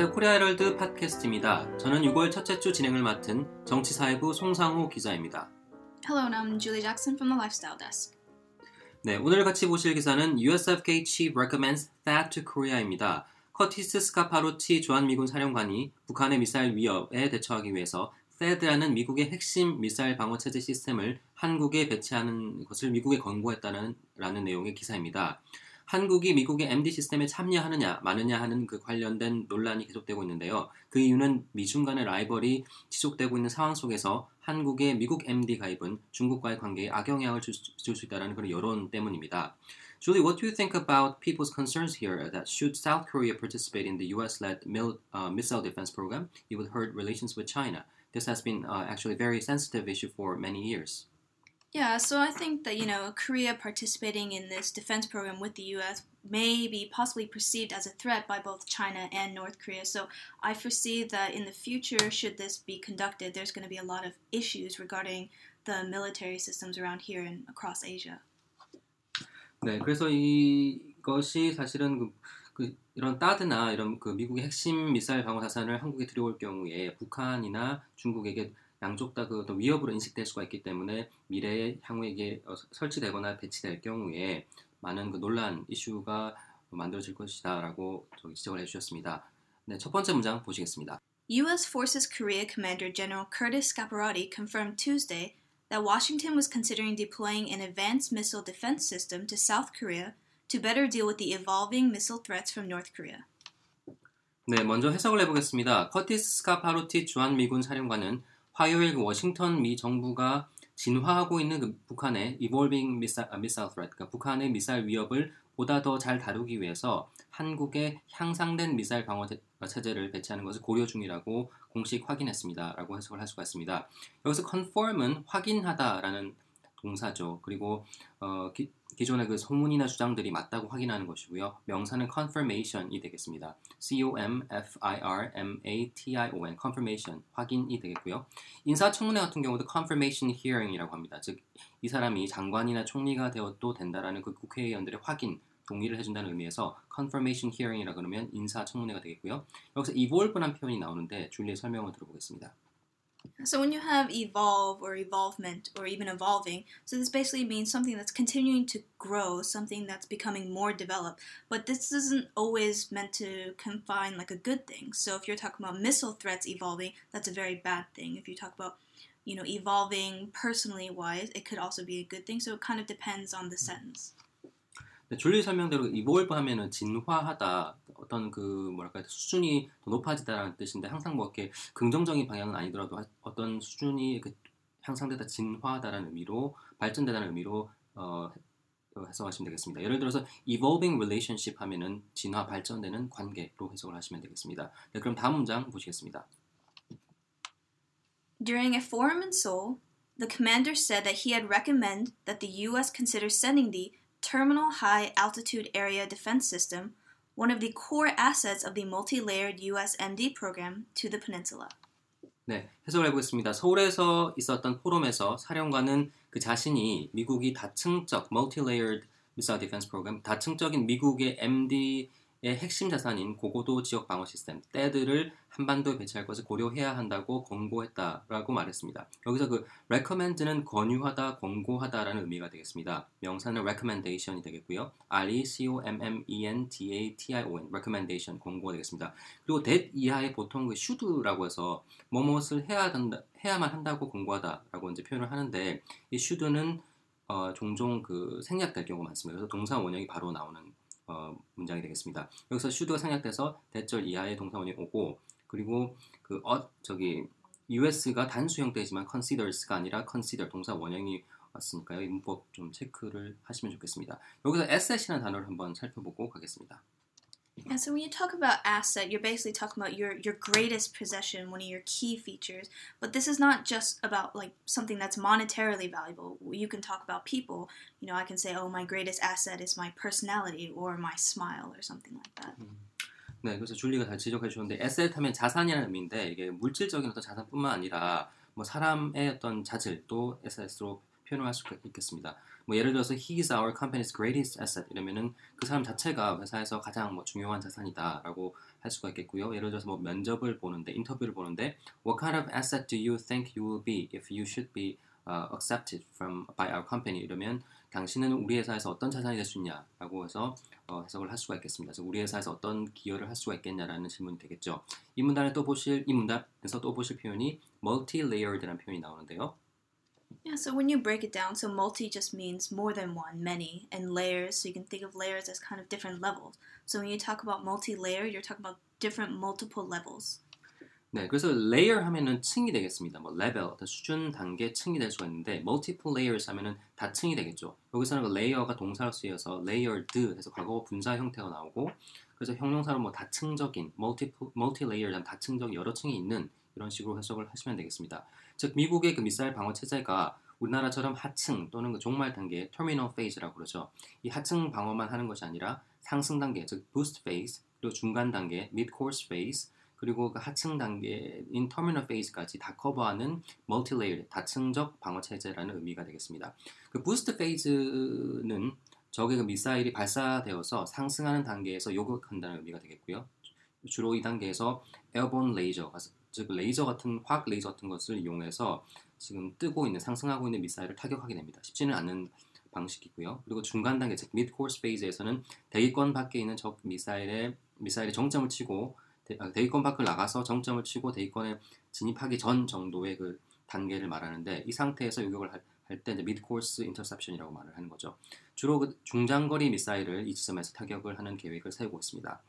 안녕하세요. 코리아 헤럴드 팟캐스트입니다. 저는 6월 첫째 주 진행을 맡은 정치사회부 송상호 기자입니다. Hello, I'm Julie Jackson from the Lifestyle Desk. 네, 오늘 같이 보실 기사는 USFK Chief Recommends THAAD to Korea입니다. 커티스 스카파로티 주한미군 사령관이 북한의 미사일 위협에 대처하기 위해서 THAAD라는 미국의 핵심 미사일 방어 체제 시스템을 한국에 배치하는 것을 미국에 권고했다는 라는 내용의 기사입니다. 한국이 미국의 MD 시스템에 참여하느냐 마느냐 하는 그 관련된 논란이 계속되고 있는데요. 그 이유는 미중 간의 라이벌이 지속되고 있는 상황 속에서 한국의 미국 MD 가입은 중국과의 관계에 악영향을 줄 수 있다는 그런 여론 때문입니다. Julie, what do you think about people's concerns here that should South Korea participate in the US-led uh, missile defense program, it would hurt relations with China? This has been uh, actually a very sensitive issue for many years. Yeah, so I think that, you know, Korea participating in this defense program with the US may be possibly perceived as a threat by both China and North Korea. So I foresee that in the future, should this be conducted, there's going to be a lot of issues regarding the military systems around here and across Asia. 네, 그래서 이것이 사실은 그, 그 이런 따드나 이런 그 미국의 핵심 미사일 방어 자산을 한국에 들여올 경우에 북한이나 중국에게 양쪽 다 그 위협으로 인식될 수가 있기 때문에 미래에 향후에 이게 설치되거나 배치될 경우에 많은 그 논란 이슈가 만들어질 것이다라고 지적을 해주셨습니다. 네, 첫 번째 문장 보시겠습니다. U.S. Forces Korea Commander General Curtis Scaparotti confirmed Tuesday that Washington was considering deploying an advanced missile defense system to South Korea to better deal with the evolving missile threats from North Korea. 네, 먼저 해석을 해보겠습니다. 커티스 스카파로티 주한미군 사령관은 화요일 그 워싱턴 미 정부가 진화하고 있는 그 북한의 evolving missile, missile threat, 그러니까 북한의 미사일 위협을 보다 더 잘 다루기 위해서 한국의 향상된 미사일 방어 체제를 배치하는 것을 고려 중이라고 공식 확인했습니다라고 해석을 할 수가 있습니다. 여기서 confirm은 확인하다라는 동사죠. 그리고 어, 기, 기존의 그 소문이나 주장들이 맞다고 확인하는 것이고요. 명사는 confirmation이 되겠습니다. C-O-M-F-I-R-M-A-T-I-O-N confirmation 확인이 되겠고요. 인사청문회 같은 경우도 confirmation hearing이라고 합니다. 즉 이 사람이 장관이나 총리가 되어도 된다라는 그 국회의원들의 확인 동의를 해준다는 의미에서 confirmation hearing이라 그러면 인사청문회가 되겠고요. 여기서 evolve란 표현이 나오는데 줄리의 설명을 들어보겠습니다. So when you have evolve or evolvement or even evolving, so this basically means something that's continuing to grow, something that's becoming more developed. But this isn't always meant to confine like a good thing. So if you're talking about missile threats evolving, that's a very bad thing. If you talk about you know evolving personally wise, it could also be a good thing. So it kind of depends on the sentence. 네, 줄리 설명대로 evolve 하면은 진화하다 어떤 그 뭐랄까 수준이 더 높아지다라는 뜻인데 항상 뭐 이렇게 긍정적인 방향은 아니더라도 어떤 수준이 그 향상되다 진화하다라는 의미로 발전되다는 의미로 어, 해석하시면 되겠습니다. 예를 들어서 evolving relationship 하면은 진화 발전되는 관계로 해석을 하시면 되겠습니다. 네, 그럼 다음 문장 보시겠습니다. During a forum in Seoul, the commander said that he had recommended that the U.S. consider sending the Terminal High Altitude Area Defense System, one of the core assets of the multi-layered U.S. MD program, to the peninsula. 네, 해석을 해보겠습니다. 서울에서 있었던 포럼에서 사령관은 그 자신이 미국이 다층적 multi-layered missile defense program, 다층적인 미국의 MD 의 핵심 자산인 고고도 지역 방어 시스템 떼들을 한반도에 배치할 것을 고려해야 한다고 권고했다라고 말했습니다. 여기서 그 recommend는 권유하다, 권고하다라는 의미가 되겠습니다. 명사는 recommendation이 되겠고요. R-E-C-O-M-M-E-N-D-A-T-I-O-N recommendation 권고가 되겠습니다. 그리고 that 이하의 보통 그 should라고 해서 뭐뭇을 해야 한다, 해야만 한다고 권고하다라고 이제 표현을 하는데 이 should는 어, 종종 그 생략될 경우가 많습니다. 그래서 동사 원형이 바로 나오는 어, 문장이 되겠습니다. 여기서 should가 생략돼서 대절 이하의 동사 원형이 오고 그리고 그 어, 저기 US가 단수 형태이지만 considers가 아니라 consider 동사 원형이 왔으니까요. 이 문법 좀 체크를 하시면 좋겠습니다. 여기서 asset이라는 단어를 한번 살펴보고 가겠습니다. Yeah, so when you talk about asset, you're basically talking about your your greatest possession, one of your key features. But this is not just about like something that's monetarily valuable. You can talk about people. You know, I can say, "Oh, my greatest asset is my personality or my smile or something like that." 네, 그래서 줄리가 잘 지적해 주셨는데 에셋 하면 자산이라는 의미인데 이게 물질적인 어떤 자산뿐만 아니라 뭐 사람의 어떤 자질도 에셋으로 표현을 할 수가 있겠습니다. 뭐 예를 들어서 he is our company's greatest asset 이러면은 그 사람 자체가 회사에서 가장 뭐 중요한 자산이다라고 할 수가 있겠고요. 예를 들어서 뭐 면접을 보는데 인터뷰를 보는데 What kind of asset do you think you will be if you should be uh, accepted from by our company 이러면 당신은 우리 회사에서 어떤 자산이 될 수 있냐라고 해서 어, 해석을 할 수가 있겠습니다. 그래서 우리 회사에서 어떤 기여를 할 수가 있겠냐라는 질문이 되겠죠. 이 문단에 또 보실 이 문단에서 또 보실 표현이 multi-layered라는 표현이 나오는데요. Yeah, so when you break it down, so multi just means more than one, many, and layers, so you can think of layers as kind of different levels. So when you talk about multi layer, you're talking about different multiple levels. 네, 그래서 layer 하면은 층이 되겠습니다. 뭐 level, 어떤 수준, 단계, 층이 될 수가 있는데 multiple layers 하면은 다층이 되겠죠. 여기서는 그 layer가 동사로 쓰여서 layered 해서 과거 분사 형태가 나오고 그래서 형용사로 뭐 다층적인 multiple multi layered 다층적 여러 층이 있는 이런 식으로 해석을 하시면 되겠습니다. 즉 미국의 그 미사일 방어 체제가 우리나라처럼 하층 또는 그 종말 단계 terminal phase라고 그러죠. 이 하층 방어만 하는 것이 아니라 상승 단계 즉 boost phase 그리고 중간 단계 mid course phase 그리고 그 하층 단계인 terminal phase까지 다 커버하는 multi-layer 다층적 방어 체제라는 의미가 되겠습니다. 그 boost phase는 적의 그 미사일이 발사되어서 상승하는 단계에서 요격한다는 의미가 되겠고요. 주로 이 단계에서 airborne laser, 즉 레이저 같은 화학 레이저 같은 것을 이용해서 지금 뜨고 있는 상승하고 있는 미사일을 타격하게 됩니다. 쉽지는 않은 방식이고요. 그리고 중간 단계, 즉 midcourse phase에서는 대기권 밖에 있는 적 미사일의 미사일의 정점을 치고 아, 대기권 밖을 나가서 정점을 치고 대기권에 진입하기 전 정도의 그 단계를 말하는데 이 상태에서 요격을 할때 midcourse interception이라고 말을 하는 거죠. 주로 그 중장거리 미사일을 이 지점에서 타격을 하는 계획을 세우고 있습니다.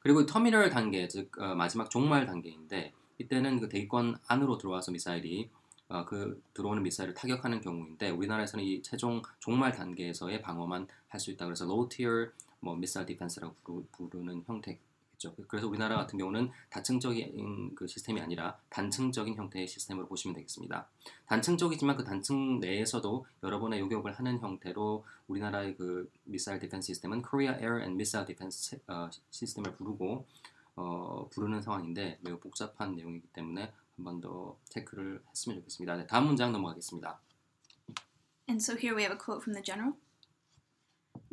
그리고 터미널 단계, 즉 어, 마지막 종말 단계인데 이때는 그 대기권 안으로 들어와서 미사일이 어, 그 들어오는 미사일을 타격하는 경우인데 우리나라에서는 이 최종 종말 단계에서의 방어만 할 수 있다. 그래서 low tier 뭐 missile defense라고 부르는 형태 있죠. 그래서 우리나라 같은 경우는 다층적인 그 시스템이 아니라 단층적인 형태의 시스템으로 보시면 되겠습니다. 단층적이지만 그 단층 내에서도 여러 번의 요격을 하는 형태로 우리나라의 그 missile defense 시스템은 Korea Air and Missile Defense 어, 시스템을 부르고 어, 부르는 상황인데 매우 복잡한 내용이기 때문에 한 번 더 체크를 했으면 좋겠습니다. 네, 다음 문장 넘어가겠습니다. And so here we have a quote from the general.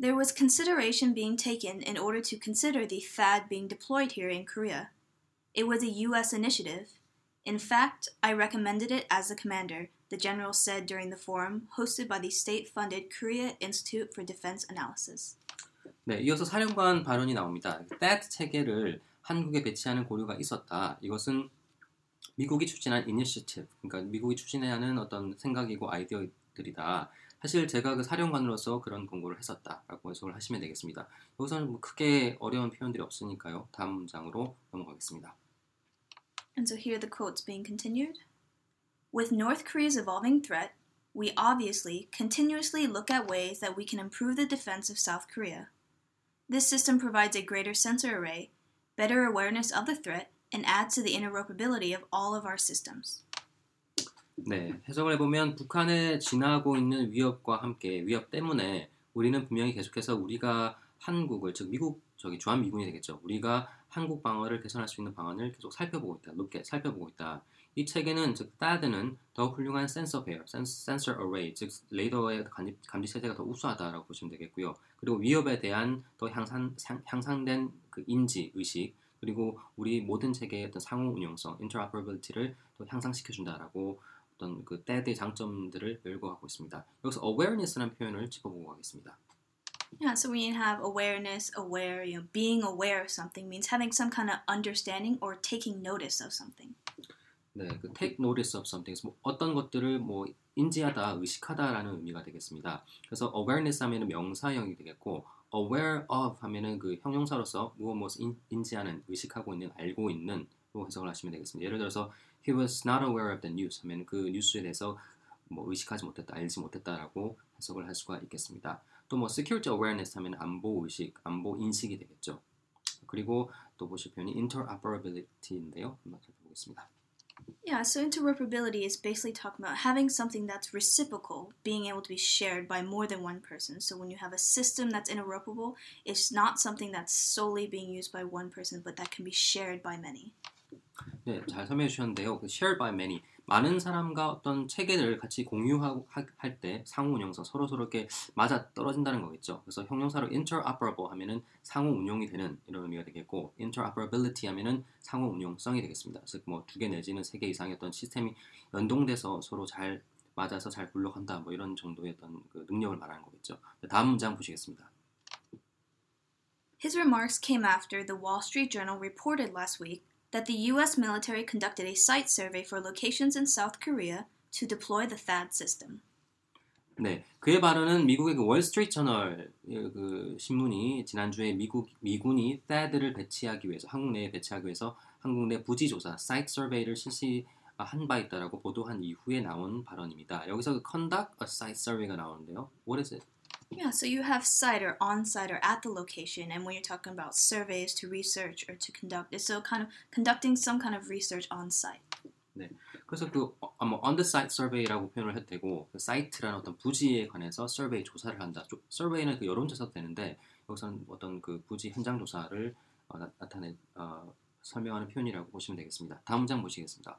There was consideration being taken in order to consider the THAAD being deployed here in Korea. It was a U.S. initiative. In fact, I recommended it as the commander, the general said during the forum hosted by the state funded Korea Institute for Defense Analysis. 네, 이어서 사령관 발언이 나옵니다. THAAD 체계를 한국에 배치하는 고려가 있었다. 이것은 미국이 추진한 이니시티브, 그러니까 미국이 추진해야 하는 어떤 생각이고 아이디어들이다. 사실 제가 그 사령관으로서 그런 공고를 했었다라고 해석을 하시면 되겠습니다. 여기서는 뭐 크게 어려운 표현들이 없으니까요. 다음 문장으로 넘어가겠습니다. And so here the quotes being continued. With North Korea's evolving threat, we obviously continuously look at ways that we can improve the defense of South Korea. This system provides a greater sensor array, better awareness of the threat, and adds to the interoperability of all of our systems. 네, 해석을 해보면 북한에 지나고 있는 위협과 함께 위협 때문에 우리는 분명히 계속해서 우리가 한국을 즉 미국 저기 주한 미군이 되겠죠. 우리가 한국 방어를 개선할 수 있는 방안을 계속 살펴보고 있다. 높게 살펴보고 있다. 이 책에는 즉 따드는 더 훌륭한 센서 베어, 센서 어레이, 즉 레이더의 감지, 체제가 더 우수하다라고 보시면 되겠고요. 그리고 위협에 대한 더 향상, 향상된 그 인지 의식 그리고 우리 모든 체계의 어떤 상호 운용성, interoperability를 더 향상시켜 준다라고 어떤 그 때의 장점들을 열거하고 있습니다. 여기서 awareness라는 표현을 짚어보고 가겠습니다. Yeah, so you have awareness, aware, you know, being aware of something means having some kind of understanding or taking notice of something. 네, 그 take notice of something, 뭐 어떤 것들을 뭐 인지하다, 의식하다라는 의미가 되겠습니다. 그래서 awareness 하면은 명사형이 되겠고 aware of 하면은 그 형용사로서 무엇 무엇을 인지하는, 의식하고 있는, 알고 있는 로 해석을 하시면 되겠습니다. 예를 들어서 he was not aware of the news 하면 그 뉴스에 대해서 뭐 의식하지 못했다, 알지 못했다라고 해석을 할 수가 있겠습니다. 또 뭐 security awareness 하면 안보 의식, 안보 인식이 되겠죠. 그리고 또 보실 표현이 interoperability인데요. 한번 살펴보겠습니다. Yeah, so interoperability is basically talking about having something that's reciprocal, being able to be shared by more than one person. So when you have a system that's interoperable, it's not something that's solely being used by one person, but that can be shared by many. 네, 잘 설명해 주셨는데요. 그 share by many, 많은 사람과 어떤 체계를 같이 공유할 때 상호 운용성 서로 서로 이렇게 맞아 떨어진다는 거겠죠. 그래서 형용사로 interoperable 하면은 상호 운용이 되는 이런 의미가 되겠고 interoperability 하면은 상호 운용성이 되겠습니다. 즉뭐두 개 내지는 세 개 이상의 어떤 시스템이 연동돼서 서로 잘 맞아서 잘 굴러간다 뭐 이런 정도의 어떤 그 능력을 말하는 거겠죠. 다음 문장 보시겠습니다. His remarks came after the Wall Street Journal reported last week that the U.S. military conducted a site survey for locations in South Korea to deploy the THAAD system. 네, 그의 발언은 미국의 그 월스트리트 저널 그 신문이 지난주에 미국 미군이 THAAD를 배치하기 위해서 한국 내에 배치하기 위해서 한국 내 부지 조사 사이트 서베이를 실시한 바 있다라고 보도한 이후에 나온 발언입니다. 여기서 그 conduct a site survey가 나오는데요. What is it? Yeah, so you have site or on site or at the location, and when you're talking about surveys to research or to conduct, it's so kind of conducting some kind of research on site. 네, 그래서 그 어, 뭐 on the site survey라고 표현을 해도 되고 그 사이트라는 어떤 부지에 관해서 survey 조사를 한다. survey는 그 여론조사도 되는데 여기서는 어떤 그 부지 현장 조사를 어, 나, 타내 어, 설명하는 표현이라고 보시면 되겠습니다. 다음 문장 보시겠습니다.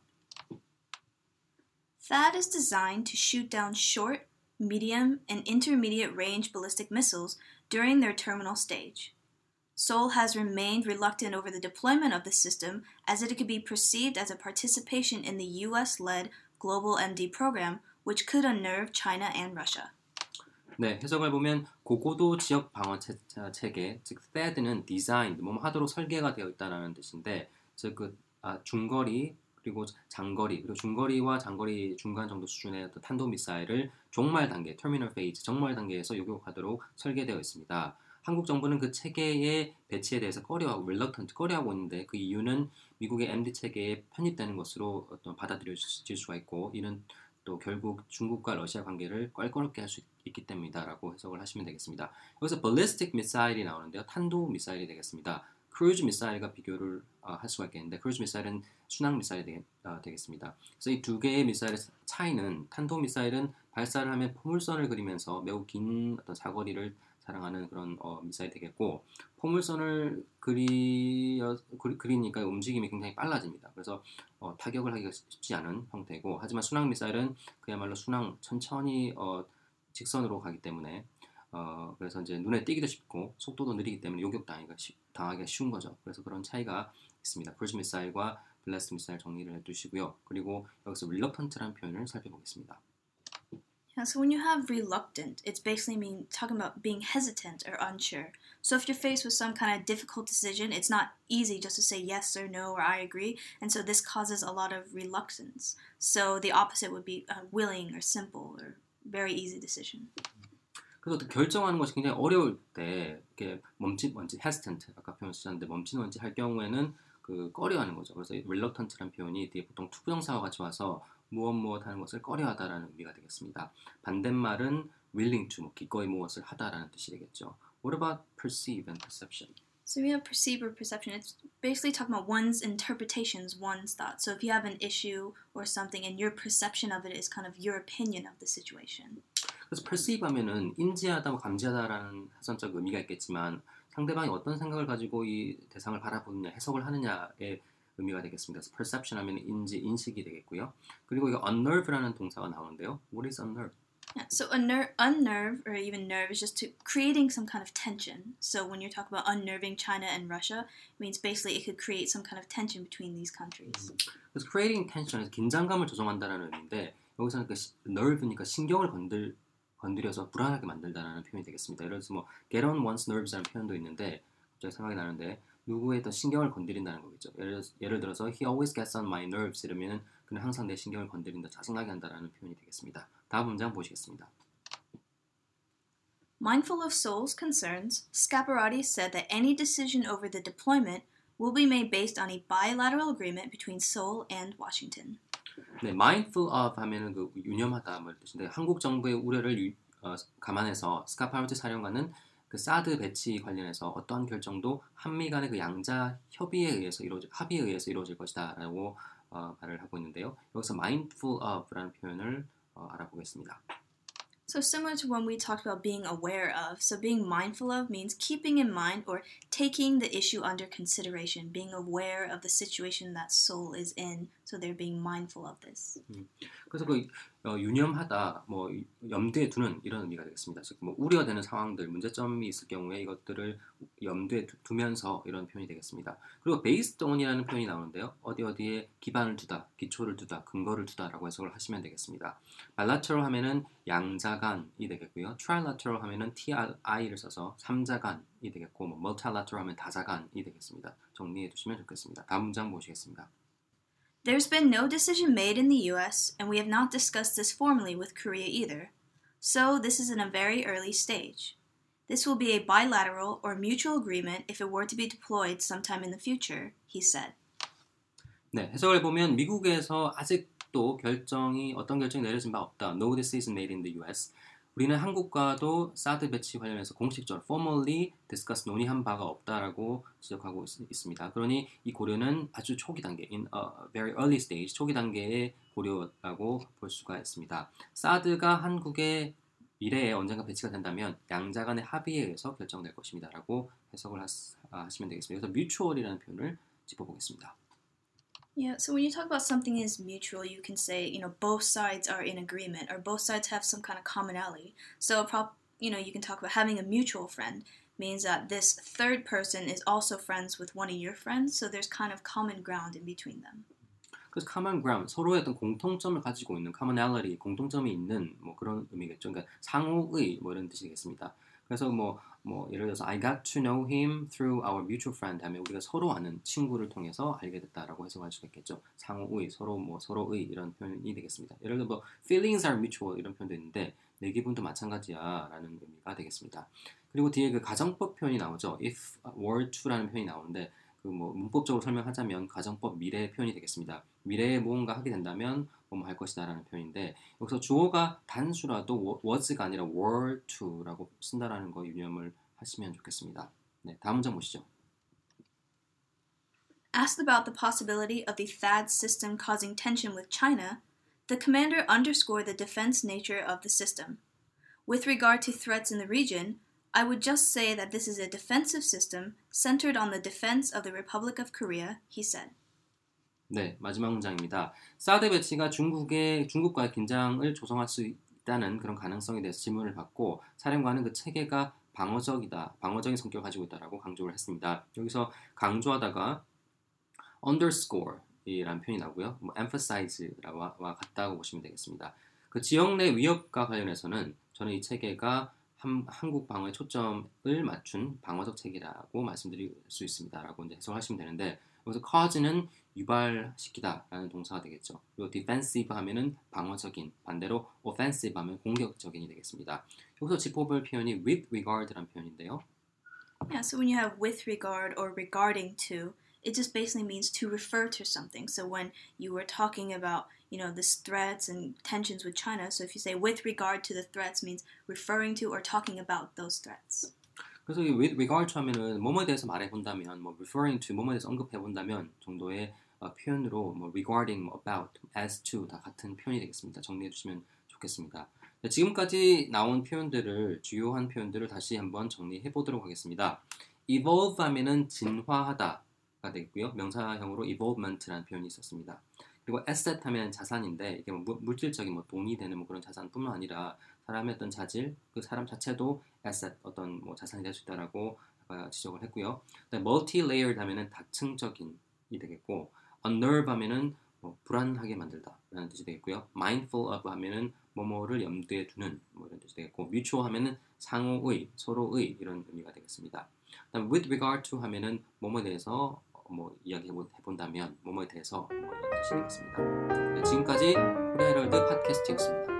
THAAD is designed to shoot down short, medium, and intermediate range ballistic missiles during their terminal stage. Seoul has remained reluctant over the deployment of the system as it could be perceived as a participation in the US led Global MD program, which could unnerve China and Russia. 네, 해석을 보면 고고도 지역 방어 체, 체계, 즉 THAAD는 디자인, 뭐 하도록 설계가 되어 있다는 뜻인데, 즉그 아, 중거리 그리고 장거리 그리고 중거리와 장거리 중간 정도 수준의 어떤 탄도 미사일을 종말 단계, terminal phase, 종말 단계에서 요격하도록 설계되어 있습니다. 한국 정부는 그 체계의 배치에 대해서 꺼려하고 reluctant 꺼려하고 있는데 그 이유는 미국의 MD 체계에 편입되는 것으로 어떤 받아들여질 수가 있고 이는 또 결국 중국과 러시아 관계를 껄끄럽게 할 수 있기 때문이다라고 해석을 하시면 되겠습니다. 여기서 ballistic missile이 나오는데요. 탄도 미사일이 되겠습니다. 크루즈 미사일과 비교를 어, 할 수가 있겠는데 크루즈 미사일은 순항 미사일이 되겠, 어, 습니다 그래서 이 두 개의 미사일의 차이는 탄도 미사일은 발사를 하면 포물선을 그리면서 매우 긴 어떤 사거리를 자랑하는 그런 어, 미사일이 되겠고 포물선을 그리, 그리니까 움직임이 굉장히 빨라집니다. 그래서 어, 타격을 하기가 쉽지 않은 형태고 하지만 순항 미사일은 그야말로 순항 천천히 어, 직선으로 가기 때문에 어, 그래서 이제 눈에 띄기도 쉽고 속도도 느리기 때문에 요격 당하기가, 쉬, 당하기가 쉬운 거죠. 그래서 그런 차이가 있습니다. 크루즈 미사일과 블래스트 미사일 정리를 해두시고요. 그리고 여기서 reluctant라는 표현을 살펴보겠습니다. Yeah, so when you have reluctant, it's basically mean talking about being hesitant or unsure. So if you're faced with some kind of difficult decision, it's not easy just to say yes or no or I agree, and so this causes a lot of reluctance. So the opposite would be uh, willing or simple or very easy decision. 그래서 결정하는 것이 굉장히 어려울 때 이렇게 멈칫 멈칫 hesitant 아까 표현 쓰셨는데 멈칫 멈칫 할 경우에는 그 꺼려하는 거죠. 그래서 reluctant라는 표현이 뒤에 보통 투부정사와 같이 와서 무엇 무엇 하는 것을 꺼려하다라는 의미가 되겠습니다. 반대말은 willing to 뭐 기꺼이 무엇을 하다라는 뜻이 되겠죠. What about perceive and perception? So we have perceive or perception. It's basically talking about one's interpretations, one's thoughts. So if you have an issue or something and your perception of it is kind of your opinion of the situation. 그래서 perceive 하면은 인지하다, 뭐 감지하다라는 사전적 의미가 있겠지만 상대방이 어떤 생각을 가지고 이 대상을 바라보느냐, 해석을 하느냐의 의미가 되겠습니다. 그래서 perception 하면 인지, 인식이 되겠고요. 그리고 이거 unnerve라는 동사가 나오는데요. What is unnerve? Yeah, so unner- unnerve or even nerve is just to creating some kind of tension. So when you talk about unnerving China and Russia, it means basically it could create some kind of tension between these countries. 그래서 creating tension에서 긴장감을 조성한다는 의미인데 여기서는 그 nerve니까 신경을 건들 건드려서 불안하게 만들다라는 표현이 되겠습니다. 예를 들어서 뭐 get on one's nerves라는 표현도 있는데 갑자기 생각이 나는데 누구의 더 신경을 건드린다는 거겠죠. 예를, 예를 들어서 he always gets on my nerves 이러면 그는 항상 내 신경을 건드린다, 짜증나게 한다라는 표현이 되겠습니다. 다음 문장 보시겠습니다. Mindful of Seoul's concerns, Scaparrotti said that any decision over the deployment will be made based on a bilateral agreement between Seoul and Washington. 네, mindful of 하면은 그 유념하다 뭐 뜻인데 한국 정부의 우려를 유, 어, 감안해서 스카파로티 사령관은 그 사드 배치 관련해서 어떠한 결정도 한미 간의 그 양자 협의에 의해서 이루어질 합의에 의해서 이루어질 것이다라고 어, 말을 하고 있는데요. 여기서 mindful of라는 표현을 어, 알아보겠습니다. So similar to when we talked about being aware of. So being mindful of means keeping in mind or taking the issue under consideration, being aware of the situation that Seoul is in. So they're being mindful of this. 그래서 그 어, 유념하다, 뭐 염두에 두는 이런 의미가 되겠습니다. 즉, 뭐 우려되는 상황들, 문제점이 있을 경우에 이것들을 염두에 두, 면서 이런 표현이 되겠습니다. 그리고 based on이라는 표현이 나오는데요. 어디 어디에 기반을 두다, 기초를 두다, 근거를 두다라고 해석을 하시면 되겠습니다. bilateral 하면은 양자간이 되겠고요. trilateral 하면은 tri를 써서 삼자간이 되겠고, 뭐 multilateral 하면 다자간이 되겠습니다. 정리해 두시면 좋겠습니다. 다음 문장 보시겠습니다. There's been no decision made in the US, and we have not discussed this formally with Korea either. So, this is in a very early stage. This will be a bilateral or mutual agreement if it were to be deployed sometime in the future, he said. 네, 해석을 해보면 미국에서 아직도 결정이 어떤 결정이 내려진 바 없다. No decision made in the US. 우리는 한국과도 사드 배치 관련해서 공식적으로 formally discuss 논의한 바가 없다라고 지적하고 있, 습니다 그러니 이 고려는 아주 초기 단계, in a very early stage, 초기 단계의 고려라고 볼 수가 있습니다. 사드가 한국의 미래에 언젠가 배치가 된다면 양자 간의 합의에 의해서 결정될 것입니다라고 해석을 하, 시면 되겠습니다. 그래서 mutual이라는 표현을 짚어보겠습니다. Yeah, so when you talk about something is mutual, you can say, you know, both sides are in agreement or both sides have some kind of commonality. So, prop, you know, you can talk about having a mutual friend means that this third person is also friends with one of your friends, so there's kind of common ground in between them. 그래서 common ground, 서로의 어떤 공통점을 가지고 있는 commonality, 공통점이 있는 뭐 그런 의미겠죠. 그러니까 상호의 뭐 이런 뜻이겠습니다. 그래서 뭐, 뭐 예를 들어서 I got to know him through our mutual friend 하면 우리가 서로 아는 친구를 통해서 알게 됐다라고 해석할 수 있겠죠. 상호의 서로 뭐 서로의 이런 표현이 되겠습니다. 예를 들어 뭐 feelings are mutual 이런 표현도 있는데 내 기분도 마찬가지야라는 의미가 되겠습니다. 그리고 뒤에 그 가정법 표현이 나오죠. if were to라는 표현이 나오는데 그 뭐 문법적으로 설명하자면 가정법 미래 표현이 되겠습니다. 미래에 무언가 하게 된다면 뭐뭐 할 것이다라는 표현인데 여기서 주어가 단수라도 was가 아니라 were to라고 쓴다라는 거 유념을 하시면 좋겠습니다. 네, 다음 문장 보시죠. Asked about the possibility of the THAAD system causing tension with China, the commander underscored the defense nature of the system. With regard to threats in the region, I would just say that this is a defensive system centered on the defense of the Republic of Korea, he said. 네, 마지막 문장입니다. 사드 배치가 중국의 중국과의 긴장을 조성할 수 있다는 그런 가능성에 대해서 질문을 받고 사령관은 그 체계가 방어적이다, 방어적인 성격을 가지고 있다라고 강조를 했습니다. 여기서 강조하다가 underscore 이라는 표현이 나오고요. 뭐 emphasize와 같다고 보시면 되겠습니다. 그 지역 내 위협과 관련해서는 저는 이 체계가 한, 한국 방어에 초점을 맞춘 방어적 체계라고 말씀드릴 수 있습니다라고 이제 해석하시면 되는데 여기서 cause는 유발시키다라는 동사가 되겠죠. 그리고 defensive 하면은 방어적인, 반대로 offensive 하면 공격적인이 되겠습니다. 여기서 짚어볼 표현이 with regard라는 표현인데요. Yeah, so when you have with regard or regarding to, it just basically means to refer to something. So when you were talking about, you know, this threats and tensions with China, so if you say with regard to the threats means referring to or talking about those threats. 그래서 이 with regard to 하면은 뭐뭐에 대해서 말해 본다면 뭐 referring to 뭐뭐에 대해서 언급해 본다면 정도의 어, 표현으로 뭐 regarding, 뭐 about, as to 다 같은 표현이 되겠습니다. 정리해 주시면 좋겠습니다. 네, 지금까지 나온 표현들을 주요한 표현들을 다시 한번 정리해 보도록 하겠습니다. evolve 하면은 진화하다 가 되겠고요. 명사형으로 evolvement라는 표현이 있었습니다. 그리고 asset 하면 자산인데 이게 뭐 물질적인 뭐 돈이 되는 뭐 그런 자산뿐만 아니라 사람의 어떤 자질, 그 사람 자체도 asset 어떤 뭐 자산이 될 수 있다라고 지적을 했고요. multi-layered 하면은 다층적인이 되겠고, unnerve 하면은 뭐 불안하게 만들다라는 뜻이 되겠고요. mindful of 하면은 뭐뭐를 염두에 두는 뭐 이런 뜻이 되겠고, mutual 하면은 상호의, 서로의 이런 의미가 되겠습니다. 그다음 with regard to 하면은 뭐뭐에 대해서 뭐 이야기 해 본다면 뭐뭐에 대해서 뭐 뜻이 되겠습니다. 네, 지금까지 코리아 헤럴드 팟캐스트였습니다.